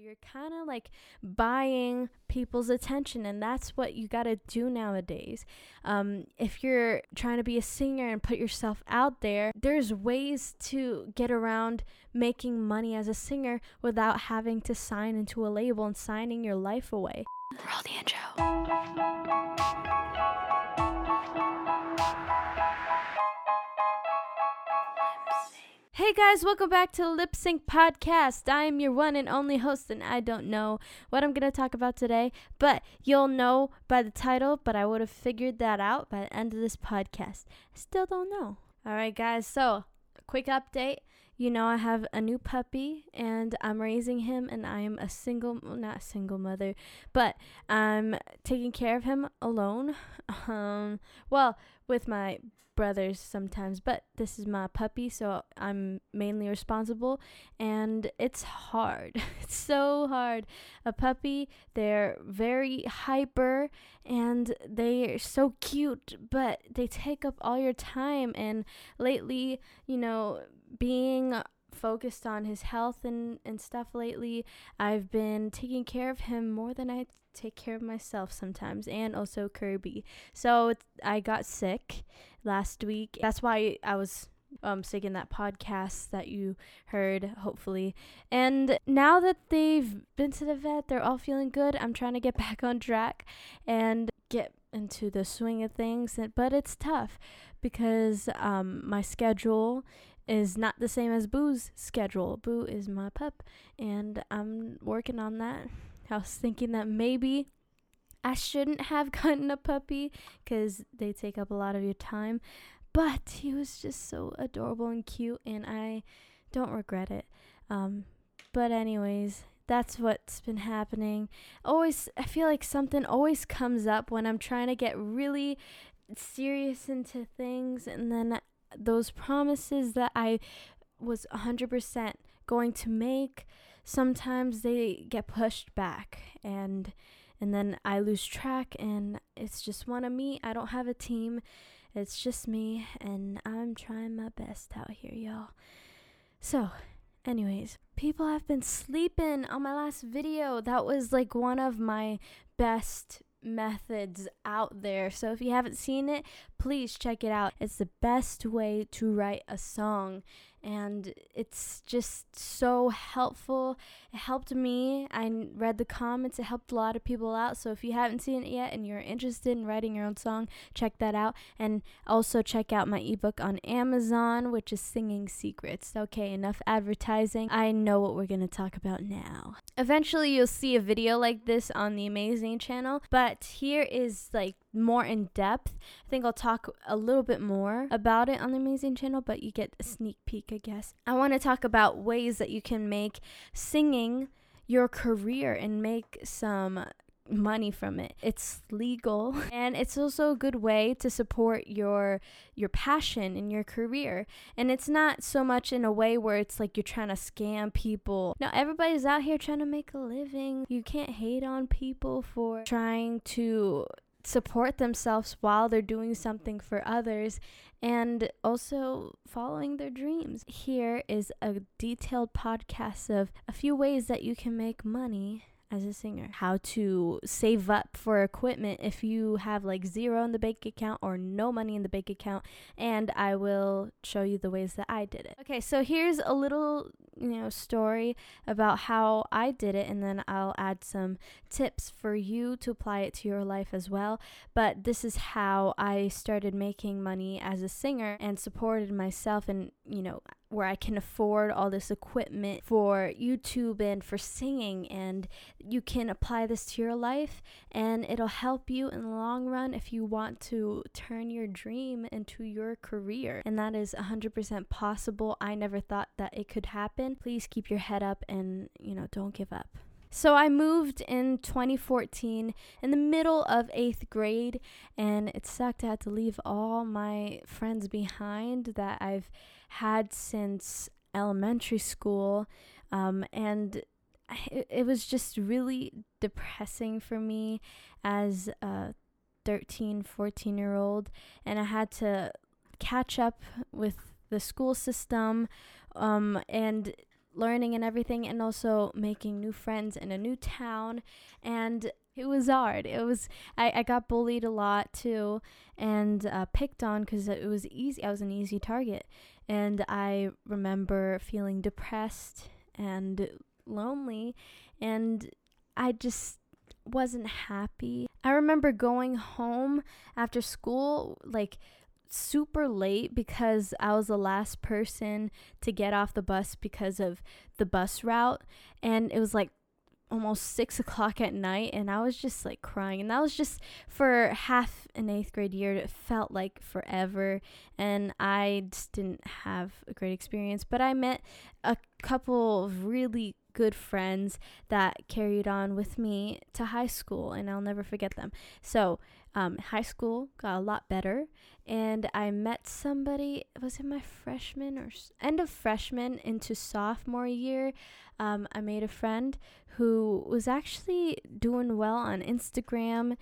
you're kind of like buying people's attention, and that's what you got to do nowadays. Um, if you're trying to be a singer and put yourself out there, there's ways to get around making money as a singer without having to sign into a label and signing your life away. Roll the intro. Hey guys, welcome back to Lip Sync Podcast. I am your one and only host, and I don't know what I'm going to talk about today, but you'll know by the title. But I would have figured that out by the end of this podcast. I still don't know. All right, guys, so quick update. You know, I have a new puppy and I'm raising him, and I am a single, well, not single mother, but I'm taking care of him alone. Um, well, with my brothers sometimes, but this is my puppy, so I'm mainly responsible, and it's hard. It's so hard. A puppy, they're very hyper and they're so cute, but they take up all your time. And lately, you know, being focused on his health and, and stuff lately. I've been taking care of him more than I take care of myself sometimes, and also Kirby. So I got sick last week. That's why I was um sick in that podcast that you heard hopefully and now that they've been to the vet they're all feeling good i'm trying to get back on track and get into the swing of things but it's tough because um my schedule is not the same as Boo's schedule. Boo is my pup, and I'm working on that. I was thinking that maybe I shouldn't have gotten a puppy because they take up a lot of your time, but he was just so adorable and cute, and I don't regret it. Um, but, anyways, that's what's been happening. Always, I feel like something always comes up when I'm trying to get really serious into things, and then those promises that I was 100% going to make, sometimes they get pushed back and and then I lose track and it's just one of me. I don't have a team. It's just me and I'm trying my best out here, y'all. So, anyways, people have been sleeping on my last video. That was like one of my best methods out there. So if you haven't seen it, please check it out. It's the best way to write a song and it's just so helpful. It helped me. I read the comments, it helped a lot of people out. So if you haven't seen it yet and you're interested in writing your own song, check that out. And also check out my ebook on Amazon, which is Singing Secrets. Okay, enough advertising. I know what we're going to talk about now. Eventually, you'll see a video like this on the Amazing channel, but here is like more in depth. I think I'll talk a little bit more about it on the Amazing channel, but you get a sneak peek, I guess. I want to talk about ways that you can make singing your career and make some money from it. It's legal and it's also a good way to support your your passion in your career. And it's not so much in a way where it's like you're trying to scam people. No, everybody's out here trying to make a living. You can't hate on people for trying to support themselves while they're doing something for others and also following their dreams. Here is a detailed podcast of a few ways that you can make money as a singer, how to save up for equipment if you have like zero in the bank account or no money in the bank account, and I will show you the ways that I did it. Okay, so here's a little, you know, story about how I did it, and then I'll add some tips for you to apply it to your life as well. But this is how I started making money as a singer and supported myself and, you know, where I can afford all this equipment for YouTube and for singing. And you can apply this to your life, and it'll help you in the long run if you want to turn your dream into your career. And that is 100% possible. I never thought that it could happen. Please keep your head up and, you know, don't give up. So I moved in 2014 in the middle of eighth grade, and it sucked. I had to leave all my friends behind that I've had since elementary school. Um, and it, it was just really depressing for me as a 13, 14 year old. And I had to catch up with the school system. Um, and learning and everything, and also making new friends in a new town. And it was hard. It was I, I got bullied a lot too, and uh, picked on because it was easy. I was an easy target, and I remember feeling depressed and lonely, and I just wasn't happy. I remember going home after school like super late because I was the last person to get off the bus because of the bus route. And it was like almost six o'clock at night and I was just like crying. And that was just for half an eighth grade year. It felt like forever. And I just didn't have a great experience. But I met a couple of really good friends that carried on with me to high school and I'll never forget them. So, um, high school got a lot better and I met somebody, was it my freshman or s- end of freshman into sophomore year? Um, I made a friend who was actually doing well on Instagram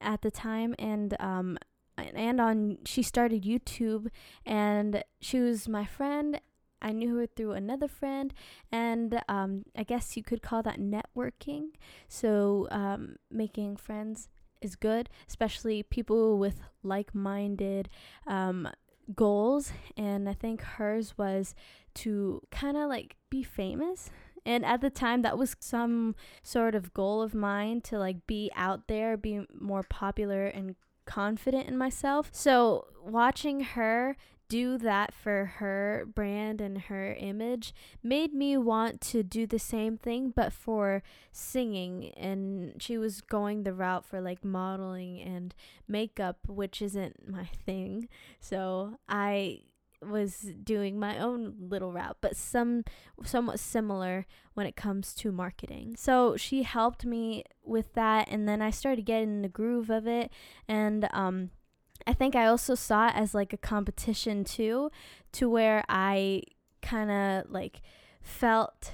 at the time and um, and on she started YouTube and she was my friend I knew her through another friend, and um, I guess you could call that networking. So, um, making friends is good, especially people with like minded um, goals. And I think hers was to kind of like be famous. And at the time, that was some sort of goal of mine to like be out there, be more popular and confident in myself. So, watching her do that for her brand and her image made me want to do the same thing but for singing. And she was going the route for like modeling and makeup which isn't my thing. So i was doing my own little route but some somewhat similar when it comes to marketing. So she helped me with that and then i started getting the groove of it. And um I think I also saw it as like a competition too, to where I kind of like felt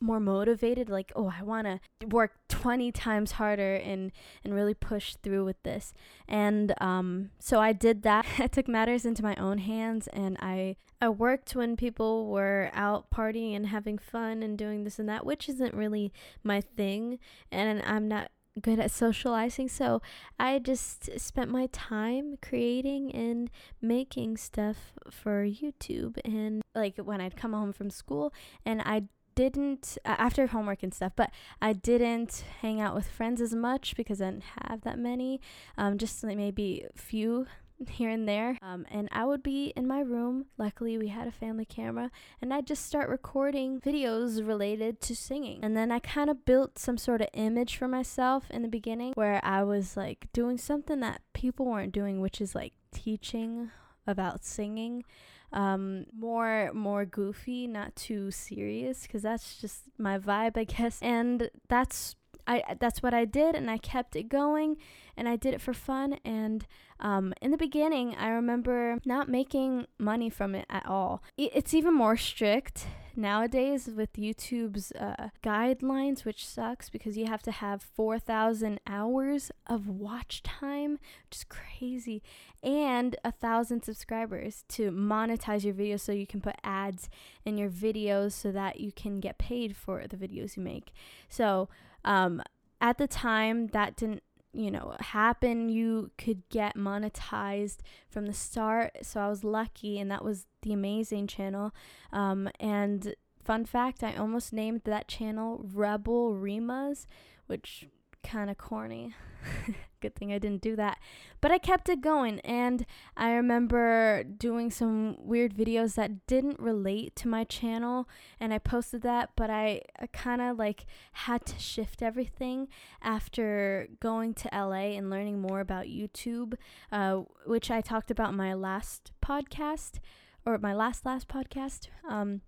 more motivated like oh i want to work 20 times harder and and really push through with this. And um so i did that. I took matters into my own hands and i i worked when people were out partying and having fun and doing this and that which isn't really my thing. And i'm not good at socializing. So I just spent my time creating and making stuff for YouTube. And like when I'd come home from school and I didn't uh, after homework and stuff but i didn't hang out with friends as much because i didn't have that many um, just maybe few here and there. Um, and I would be in my room. Luckily, we had a family camera, and I'd just start recording videos related to singing. And then I kind of built some sort of image for myself in the beginning where I was like doing something that people weren't doing, which is like teaching about singing um more more goofy not too serious because that's just my vibe i guess and that's I that's what I did and I kept it going and I did it for fun and um, in the beginning I remember not making money from it at all. It's even more strict nowadays with YouTube's uh, guidelines, which sucks because you have to have 4,000 hours of watch time, which is crazy, and a thousand subscribers to monetize your videos so you can put ads in your videos so that you can get paid for the videos you make. So, um, at the time, that didn't you know happen you could get monetized from the start. So i was lucky and that was the amazing channel. Um, and fun fact i almost named that channel rebel remas which kind of corny. Good thing i didn't do that. But i kept it going and i remember doing some weird videos that didn't relate to my channel and i posted that but i, I kind of like had to shift everything after going to la and learning more about youtube uh, which i talked about my last podcast or my last last podcast um,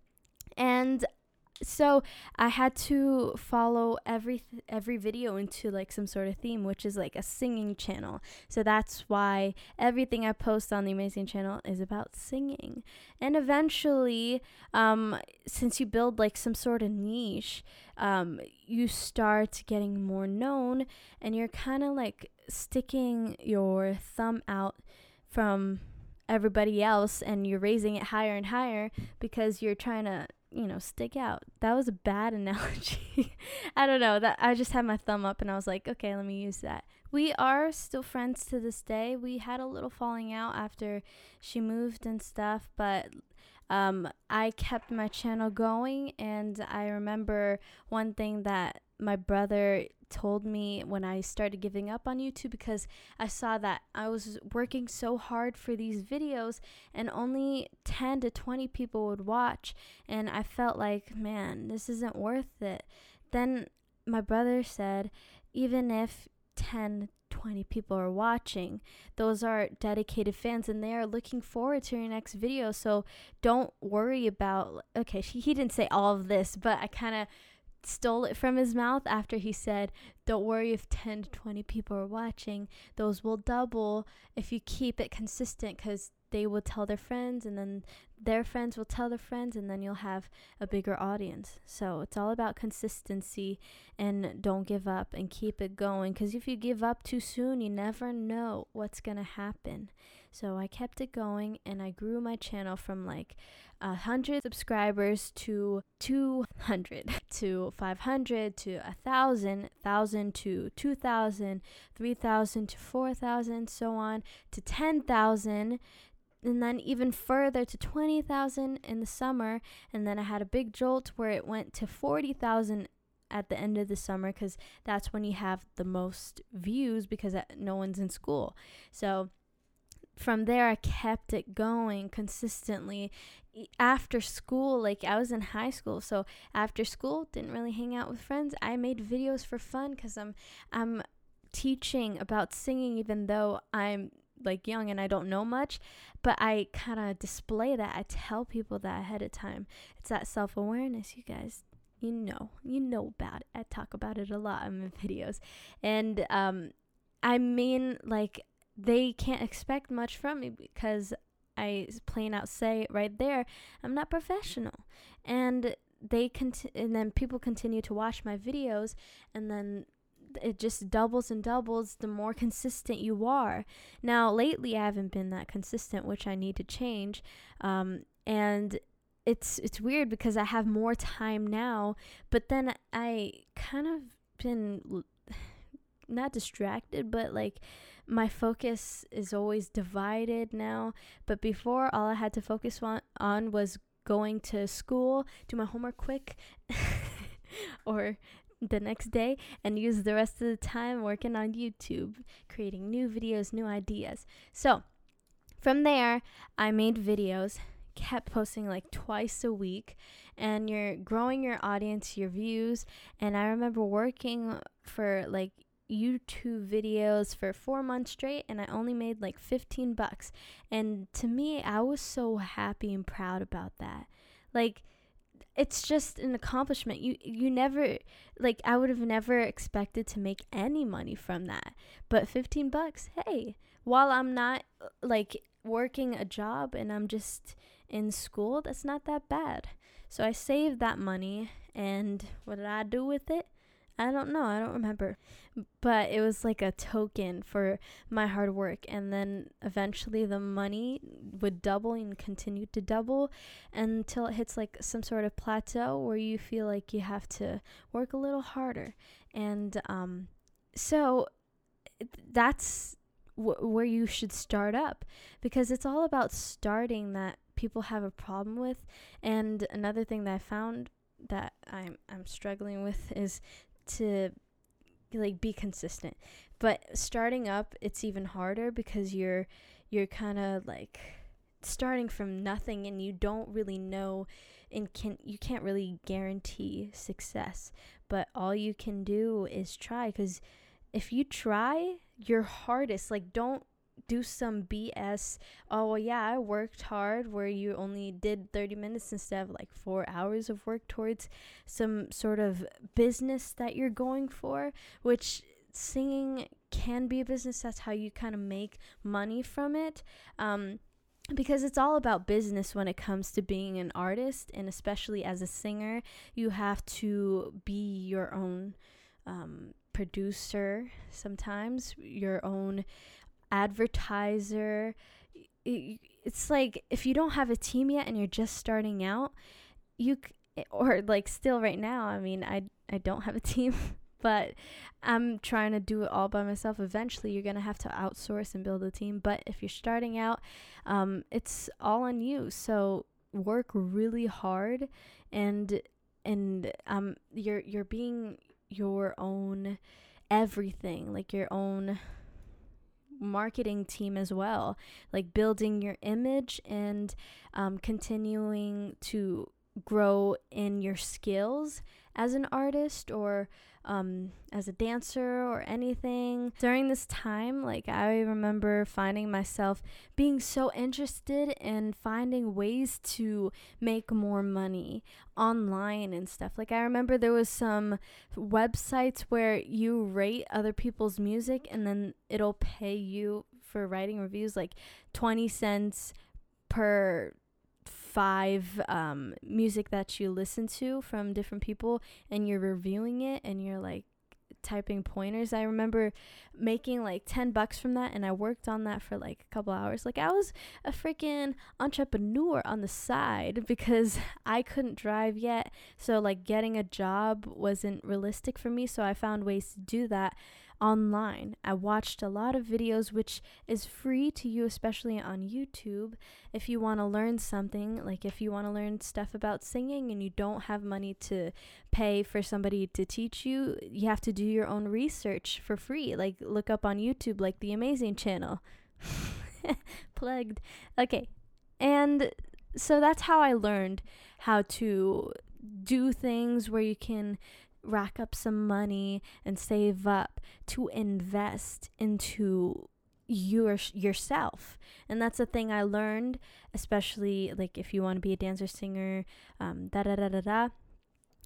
and so I had to follow every every video into like some sort of theme, which is like a singing channel. So that's why everything I post on the Amazing channel is about singing. And eventually, um, since you build like some sort of niche, um, you start getting more known, and you're kind of like sticking your thumb out from everybody else and you're raising it higher and higher because you're trying to you know, stick out. That was a bad analogy. I don't know. That I just had my thumb up and I was like, okay, let me use that. We are still friends to this day. We had a little falling out after she moved and stuff, but um, I kept my channel going. And I remember one thing that my brother told me when I started giving up on YouTube because I saw that I was working so hard for these videos and only 10 to 20 people would watch. And I felt like, man, this isn't worth it. Then my brother said, even if 10 20 people are watching. Those are dedicated fans and they are looking forward to your next video. So don't worry about, okay, he, didn't say all of this, but I kind of stole it from his mouth after he said, Don't worry if 10 to 20 people are watching. Those will double if you keep it consistent because they will tell their friends and then their friends will tell their friends and then you'll have a bigger audience. So it's all about consistency and don't give up and keep it going because if you give up too soon, you never know what's going to happen. So I kept it going and I grew my channel from like a 100 subscribers to 200 to 500 to a 1000 1000 to 2000 3000 to 4000 so on to 10000 and then even further to 20,000 in the summer. And then I had a big jolt where it went to 40,000 at the end of the summer cuz that's when you have the most views because uh, no one's in school. So from there I kept it going consistently. After school like I was in high school so after school didn't really hang out with friends. I made videos for fun cuz I'm I'm teaching about singing even though I'm like young and I don't know much, but I kind of display that. I tell people that ahead of time. It's that self awareness, you guys. You know, you know about it. I talk about it a lot in my videos, and um, I mean, like they can't expect much from me because I plain out say right there, I'm not professional, and they conti- and then people continue to watch my videos, and then it just doubles and doubles the more consistent you are. Now, lately, I haven't been that consistent, which I need to change. Um, and it's it's weird because I have more time now, but then I kind of been not distracted, but like my focus is always divided now. But before, all I had to focus on, on was going to school, do my homework quick, or the next day and use the rest of the time working on YouTube, creating new videos, new ideas. So, from there, I made videos, kept posting like twice a week, and you're growing your audience, your views. And I remember working for like YouTube videos for four months straight, and I only made like 15 bucks. And to me, I was so happy and proud about that. Like, it's just an accomplishment. You you never like I would have never expected to make any money from that. But 15 bucks, hey, while I'm not like working a job and I'm just in school, that's not that bad. So I saved that money and what did I do with it? I don't know. I don't remember. But it was like a token for my hard work. And then eventually the money would double and continue to double until it hits like some sort of plateau where you feel like you have to work a little harder. And um, so that's w- where you should start up because it's all about starting that people have a problem with. And another thing that I found that I'm I'm struggling with is to like be consistent. But starting up it's even harder because you're you're kind of like starting from nothing and you don't really know and can you can't really guarantee success. But all you can do is try cuz if you try your hardest, like don't do some BS. Oh, well, yeah, I worked hard where you only did 30 minutes instead of like four hours of work towards some sort of business that you're going for, which singing can be a business. That's how you kind of make money from it. Um, because it's all about business when it comes to being an artist, and especially as a singer, you have to be your own um, producer sometimes, your own advertiser. It's like if you don't have a team yet and you're just starting out, you i- or like still right now. I mean, I I don't have a team, but I'm trying to do it all by myself. Eventually, you're gonna have to outsource and build a team. But if you're starting out, um, it's all on you. So work really hard, and and um, you're you're being your own everything, like your own marketing team as well, like building your image and um, continuing to grow in your skills as an artist or um, as a dancer or anything. During this time, like I remember finding myself being so interested in finding ways to make more money online and stuff. Like I remember there was some websites where you rate other people's music and then it'll pay you for writing reviews like 20 cents per five um, music that you listen to from different people and you're reviewing it and you're like typing pointers. I remember making like 10 bucks from that and I worked on that for like a couple hours. Like I was a freaking entrepreneur on the side because I couldn't drive yet. So like getting a job wasn't realistic for me, so I found ways to do that online. I watched a lot of videos which is free to you especially on YouTube if you want to learn something, like if you want to learn stuff about singing and you don't have money to pay for somebody to teach you, you have to do your own research for free. Like look up on YouTube like the Amazing channel. Plugged. Okay. And so that's how I learned how to do things where you can rack up some money and save up to invest into your yourself. And that's the thing i learned especially like if you want to be a dancer singer um da da da da da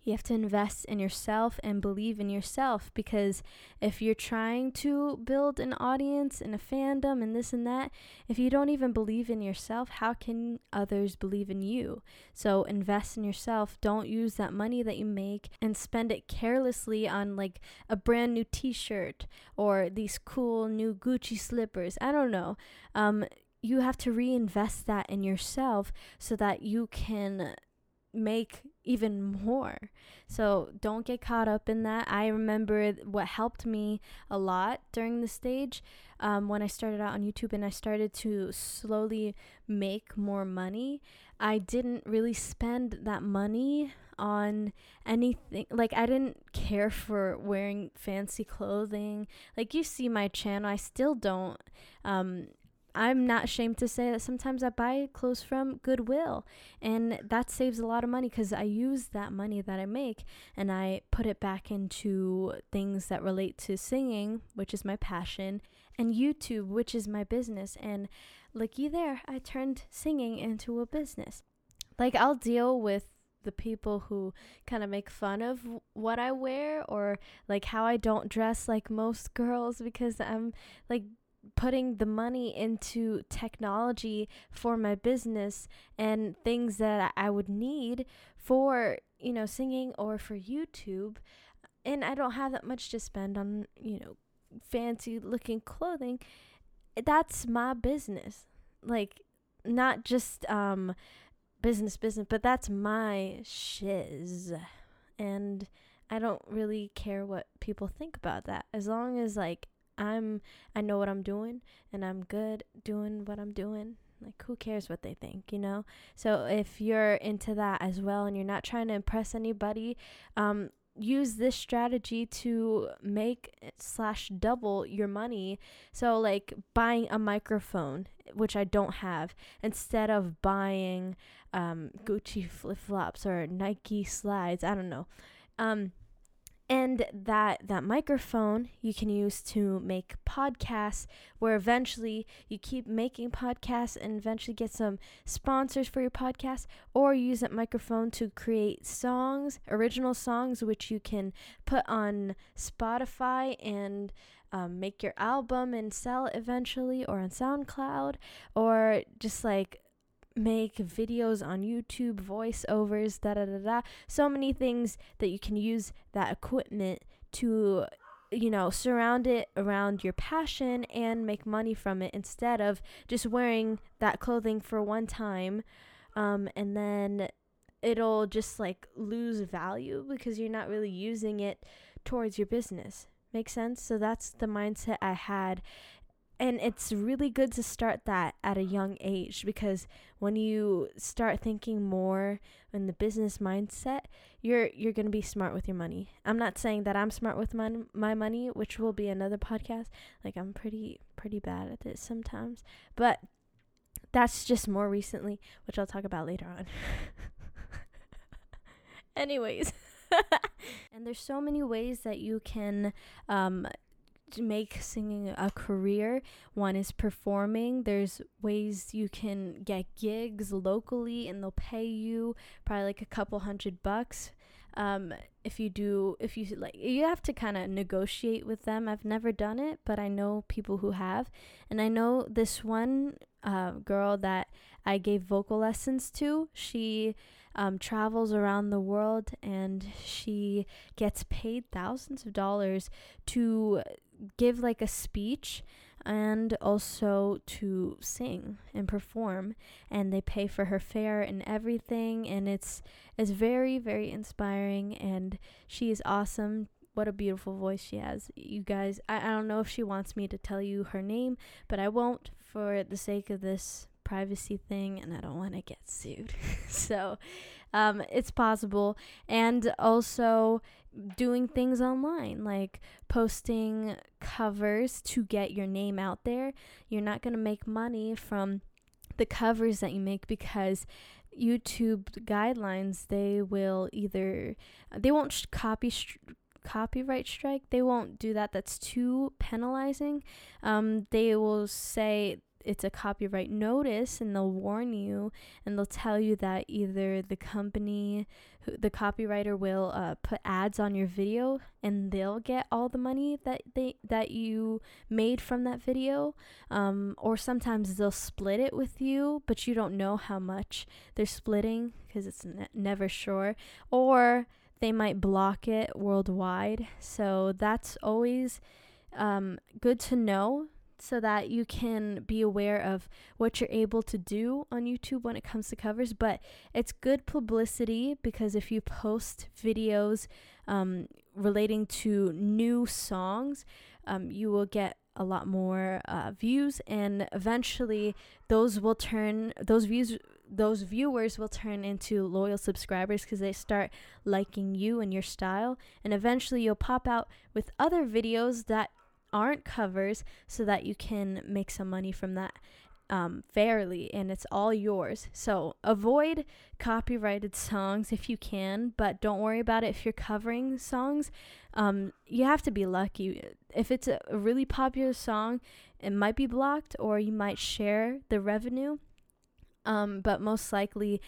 you have to invest in yourself and believe in yourself because if you're trying to build an audience and a fandom and this and that, if you don't even believe in yourself, how can others believe in you? So invest in yourself. Don't use that money that you make and spend it carelessly on like a brand new t shirt or these cool new Gucci slippers. I don't know. Um, you have to reinvest that in yourself so that you can make even more. So don't get caught up in that. I remember what helped me a lot during the stage um, when I started out on YouTube and I started to slowly make more money. I didn't really spend that money on anything. Like, I didn't care for wearing fancy clothing. Like, you see my channel, I still don't. Um, I'm not ashamed to say that sometimes I buy clothes from Goodwill, and that saves a lot of money because I use that money that I make and I put it back into things that relate to singing, which is my passion, and YouTube, which is my business. And looky there, I turned singing into a business. Like, I'll deal with the people who kind of make fun of what I wear or like how I don't dress like most girls because I'm like putting the money into technology for my business and things that I would need for, you know, singing or for YouTube. And I don't have that much to spend on, you know, fancy looking clothing. That's my business. Like, not just um business business, but that's my shiz. And I don't really care what people think about that. As long as like I'm I know what I'm doing and I'm good doing what I'm doing. Like who cares what they think, you know? So if you're into that as well and you're not trying to impress anybody, um use this strategy to make slash double your money so like buying a microphone which i don't have instead of buying um, gucci flip-flops or nike slides i don't know um, and that that microphone you can use to make podcasts where eventually you keep making podcasts and eventually get some sponsors for your podcast or use that microphone to create songs original songs which you can put on spotify and um, make your album and sell eventually or on soundcloud or just like make videos on YouTube, voiceovers, da da da da. So many things that you can use that equipment to, you know, surround it around your passion and make money from it instead of just wearing that clothing for one time um, and then it'll just like lose value because you're not really using it towards your business. Make sense? So that's the mindset I had. And it's really good to start that at a young age because when you start thinking more in the business mindset, you're you're going to be smart with your money. I'm not saying that I'm smart with my my money, which will be another podcast. Like I'm pretty pretty bad at this sometimes. But that's just more recently, which I'll talk about later on. Anyways, and there's so many ways that you can um, make singing a career. One is performing. There's ways you can get gigs locally and they'll pay you probably like a couple hundred bucks. Um, if you do, if you like, you have to kind of negotiate with them. I've never done it, but I know people who have. And I know this one uh, girl that I gave vocal lessons to, she um, travels around the world and she gets paid thousands of dollars to give like a speech and also to sing and perform and they pay for her fare and everything and it's it's very very inspiring and she is awesome what a beautiful voice she has you guys I, I don't know if she wants me to tell you her name but i won't for the sake of this privacy thing and I don't want to get sued. so um, it's possible. And also doing things online, like posting covers to get your name out there. You're not going to make money from the covers that you make because YouTube guidelines, they will either, they won't sh- copy. Sh- copyright strike they won't do that that's too penalizing um, they will say it's a copyright notice and they'll warn you and they'll tell you that either the company the copywriter will uh, put ads on your video and they'll get all the money that they that you made from that video. Um, or sometimes they'll split it with you but you don't know how much they're splitting because it's ne- never sure. Or they might block it worldwide. So that's always um, good to know so that you can be aware of what you're able to do on YouTube when it comes to covers. But it's good publicity because if you post videos um, relating to new songs, um, you will get a lot more uh, views, and eventually those will turn those views. Those viewers will turn into loyal subscribers because they start liking you and your style, and eventually you'll pop out with other videos that aren't covers so that you can make some money from that um, fairly and it's all yours. So avoid copyrighted songs if you can, but don't worry about it if you're covering songs. Um, you have to be lucky. If it's a, really popular song, it might be blocked or you might share the revenue. Um, but most likely,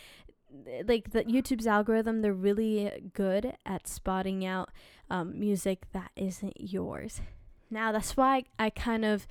like the YouTube's algorithm, they're really good at spotting out um, music that isn't yours. Now that's why I kind of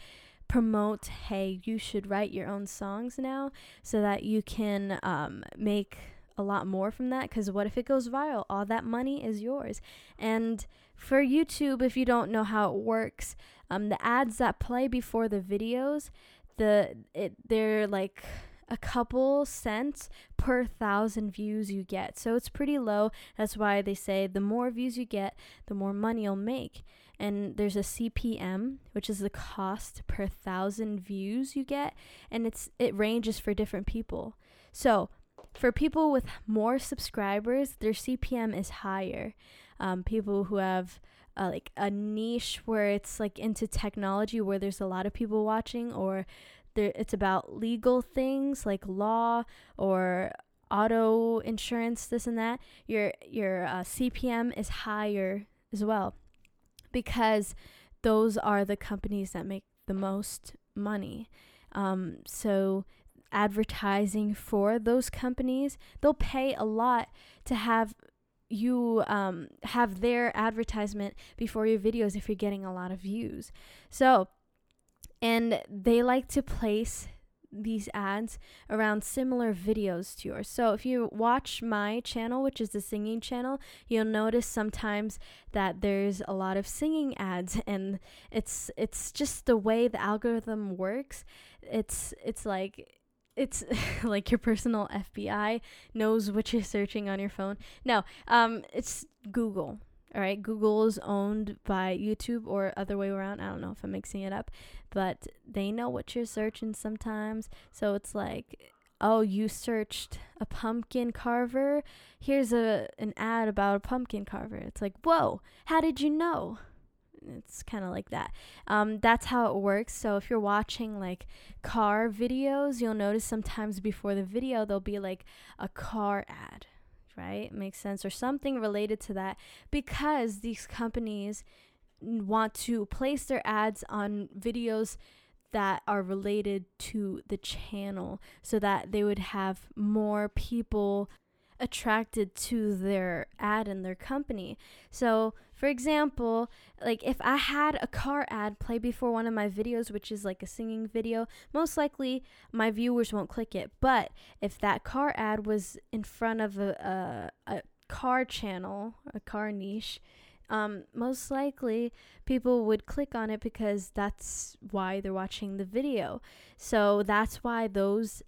promote hey, you should write your own songs now so that you can um, make a lot more from that because what if it goes viral? All that money is yours. And for YouTube, if you don't know how it works, um, the ads that play before the videos, the it they're like a couple cents per thousand views you get. So it's pretty low. That's why they say the more views you get, the more money you'll make and there's a CPM, which is the cost per thousand views you get, and it's it ranges for different people. So, for people with more subscribers, their CPM is higher. Um, people who have uh, like a niche where it's like into technology, where there's a lot of people watching, or there, it's about legal things like law or auto insurance, this and that. Your your uh, CPM is higher as well because those are the companies that make the most money. Um, so advertising for those companies, they'll pay a lot to have you um, have their advertisement before your videos if you're getting a lot of views. So, and they like to place these ads around similar videos to yours. So if you watch my channel, which is the singing channel, you'll notice sometimes that there's a lot of singing ads and it's it's just the way the algorithm works. It's it's like it's like your personal FBI knows what you're searching on your phone. No, um, it's Google. All right, Google is owned by YouTube or other way around. I don't know if I'm mixing it up, but they know what you're searching sometimes. So it's like, oh, you searched a pumpkin carver. Here's a an ad about a pumpkin carver. It's like, whoa, how did you know? It's kind of like that. Um, that's how it works. So if you're watching like car videos, you'll notice sometimes before the video there'll be like a car ad, right? Makes sense or something related to that because these companies want to place their ads on videos that are related to the channel so that they would have more people attracted to their ad and their company. So, for example, like if I had a car ad play before one of my videos, which is like a singing video, most likely my viewers won't click it. But if that car ad was in front of a, a, a car channel, a car niche, um, most likely people would click on it because that's why they're watching the video. So that's why those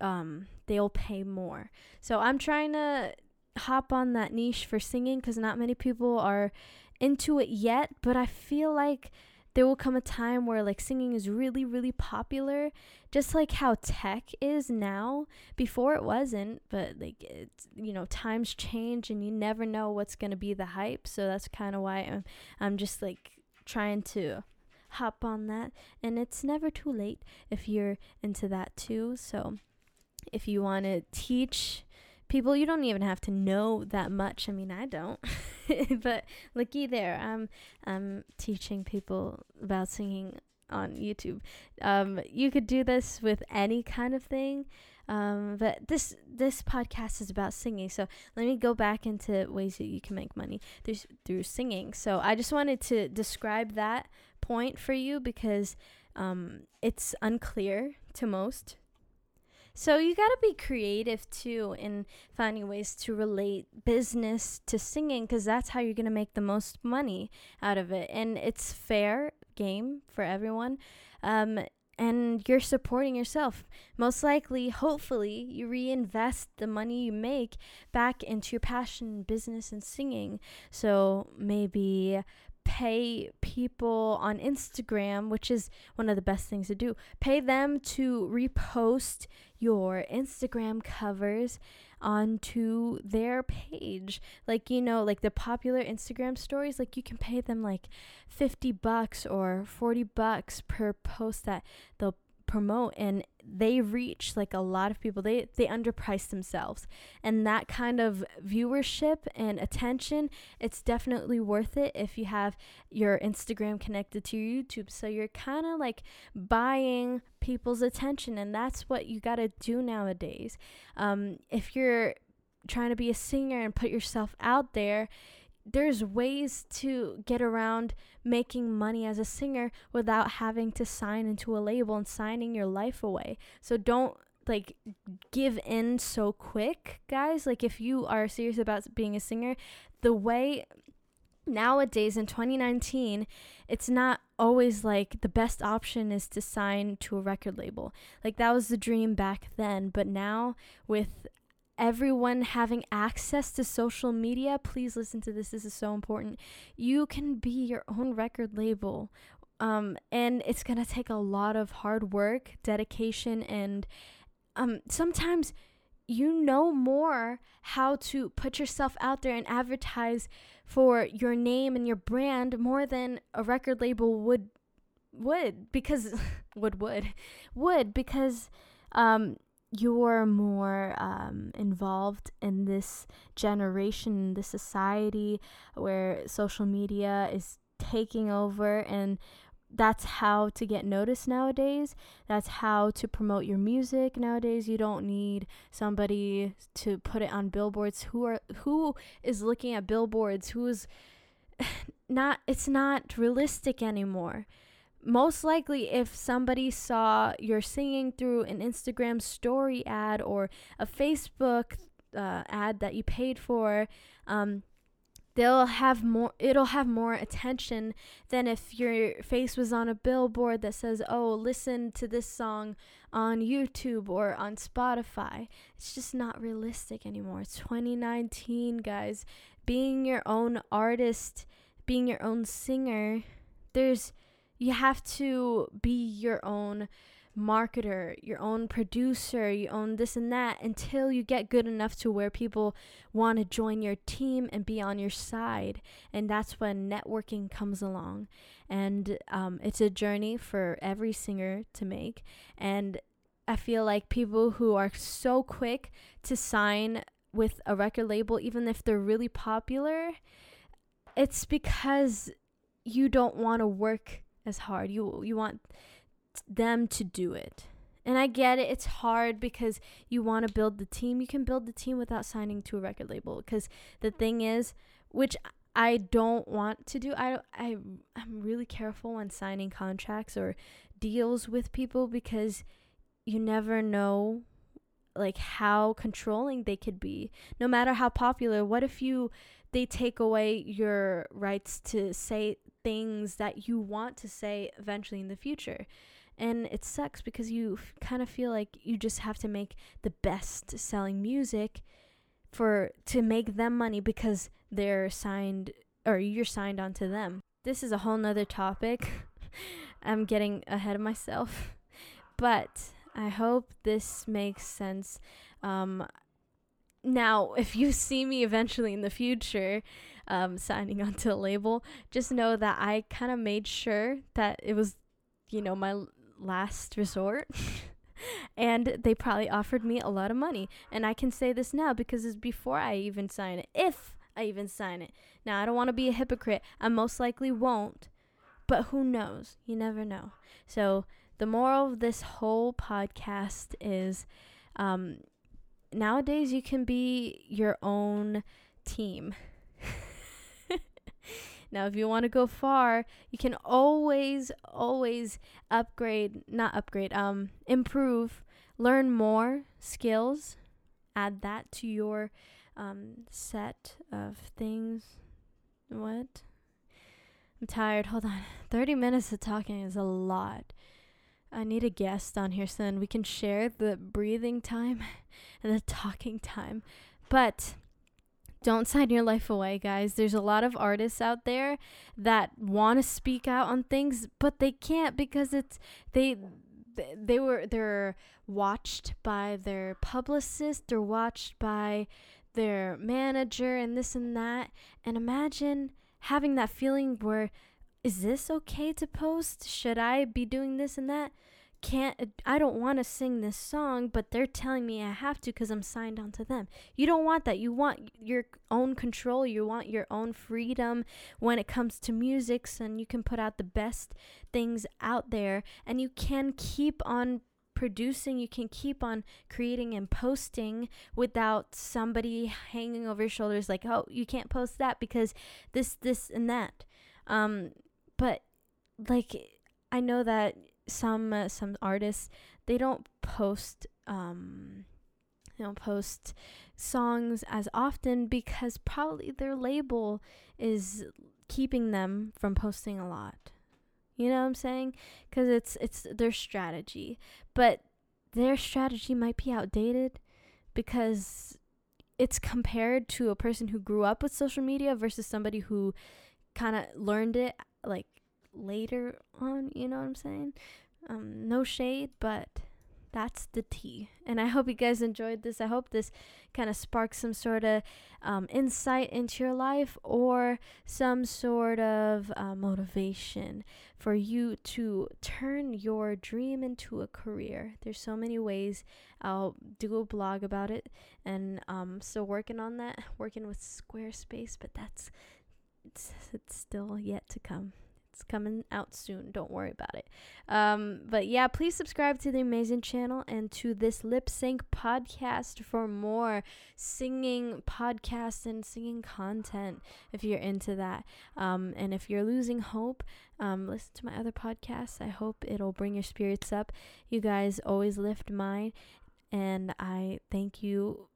um, they'll pay more. So I'm trying to hop on that niche for singing because not many people are into it yet, but I feel like there will come a time where like singing is really really popular just like how tech is now. Before it wasn't but like it's you know times change and you never know what's going to be the hype so that's kind of why I'm, I'm just like trying to hop on that. And it's never too late if you're into that too. So if you want to teach people you don't even have to know that much. I mean i don't. But looky there i'm i'm teaching people about singing on youtube. Um, you could do this with any kind of thing um, but this this podcast is about singing. So let me go back into ways that you can make money through, through singing. So i just wanted to describe that point for you because um, it's unclear to most so you got to be creative too in finding ways to relate business to singing because that's how you're going to make the most money out of it. And it's fair game for everyone. Um, and you're supporting yourself. Most likely, hopefully, you reinvest the money you make back into your passion, business, and singing. So maybe pay people on Instagram, which is one of the best things to do. Pay them to repost your Instagram covers onto their page. Like, you know, like the popular Instagram stories, like you can pay them like 50 bucks or 40 bucks per post that they'll promote and they reach like a lot of people. They they underprice themselves. And that kind of viewership and attention it's definitely worth it if you have your Instagram connected to your YouTube. So you're kind of like buying people's attention and that's what you got to do nowadays. Um if you're trying to be a singer and put yourself out there there's ways to get around making money as a singer without having to sign into a label and signing your life away. So don't like give in so quick, guys. Like if you are serious about being a singer, the way nowadays in 2019, it's not always like the best option is to sign to a record label. Like that was the dream back then, but now with everyone having access to social media, please listen to this. This is so important. You can be your own record label. Um, and it's going to take a lot of hard work, dedication, and um, sometimes you know more how to put yourself out there and advertise for your name and your brand more than a record label would would because would would would because um you're more um, involved in this generation, this society where social media is taking over and that's how to get noticed nowadays. That's how to promote your music nowadays. You don't need somebody to put it on billboards. Who are who is looking at billboards? Who is not it's not realistic anymore most likely if somebody saw your singing through an Instagram story ad or a Facebook uh, ad that you paid for, um, they'll have more it'll have more attention than if your face was on a billboard that says oh listen to this song on YouTube or on Spotify. It's just not realistic anymore. It's 2019 guys. Being your own artist being your own singer there's you have to be your own marketer, your own producer, you own this and that until you get good enough to where people want to join your team and be on your side. And that's when networking comes along. And um, it's a journey for every singer to make. And I feel like people who are so quick to sign with a record label, even if they're really popular, it's because you don't want to work as hard. You you want them to do it. And I get it, it's hard because you want to build the team. You can build the team without signing to a record label because the thing is, which I don't want to do. I I I'm really careful when signing contracts or deals with people because you never know like how controlling they could be. No matter how popular, what if you they take away your rights to say things that you want to say eventually in the future? and it sucks because you f- kind of feel like you just have to make the best selling music for to make them money because they're signed or you're signed onto them. This is a whole nother topic. I'm getting ahead of myself. But i hope this makes sense. Um, now if you see me eventually in the future um, signing onto a label just know that i kind of made sure that it was you know my last resort. and they probably offered me a lot of money. And I can say this now because it's before I even sign it. If I even sign it. Now, I don't want to be a hypocrite. I most likely won't. But who knows? You never know. So, the moral of this whole podcast is um, nowadays you can be your own team. Now, if you want to go far, you can always, always upgrade, not upgrade, um, improve, learn more skills, add that to your um, set of things. What? I'm tired. Hold on. 30 minutes of talking is a lot. I need a guest on here so then we can share the breathing time and the talking time. But don't sign your life away, guys. There's a lot of artists out there that want to speak out on things, but they can't because it's they they were they're watched by their publicist, they're watched by their manager and this and that. And imagine having that feeling where is this okay to post? Should I be doing this and that? Can't I don't want to sing this song, but they're telling me I have to cuz I'm signed onto them. You don't want that. You want your own control, you want your own freedom when it comes to music and you can put out the best things out there and you can keep on producing, you can keep on creating and posting without somebody hanging over your shoulders like, "Oh, you can't post that because this this and that." Um but like I know that some uh, some artists they don't post um they don't post songs as often because probably their label is keeping them from posting a lot. You know what I'm saying? Cuz it's it's their strategy. But their strategy might be outdated because it's compared to a person who grew up with social media versus somebody who kind of learned it like later on, you know what I'm saying? Um, no shade, but that's the tea. And I hope you guys enjoyed this. I hope this kind of sparks some sort of um, insight into your life or some sort of uh, motivation for you to turn your dream into a career. There's so many ways. I'll do a blog about it, and um, still working on that, working with Squarespace, but that's it's, it's still yet to come. It's coming out soon. Don't worry about it. Um, but yeah, please subscribe to the amazing channel and to this lip sync podcast for more singing podcasts and singing content if you're into that. Um, and if you're losing hope, um, listen to my other podcasts. I hope it'll bring your spirits up. You guys always lift mine, and I thank you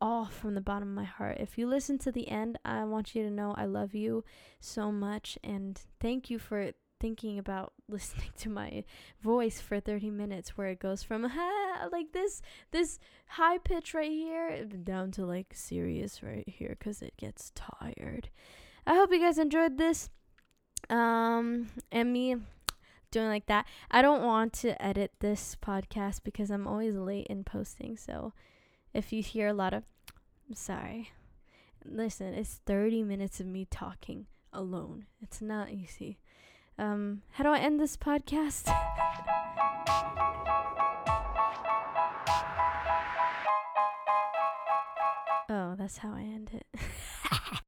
all from the bottom of my heart. If you listen to the end, I want you to know I love you so much and thank you for thinking about listening to my voice for 30 minutes where it goes from ha, like this this high pitch right here down to like serious right here cuz it gets tired. I hope you guys enjoyed this. Um and me doing like that. I don't want to edit this podcast because I'm always late in posting. So if you hear a lot of I'm sorry. Listen, it's 30 minutes of me talking alone. It's not easy. Um, how do I end this podcast? oh, that's how I end it.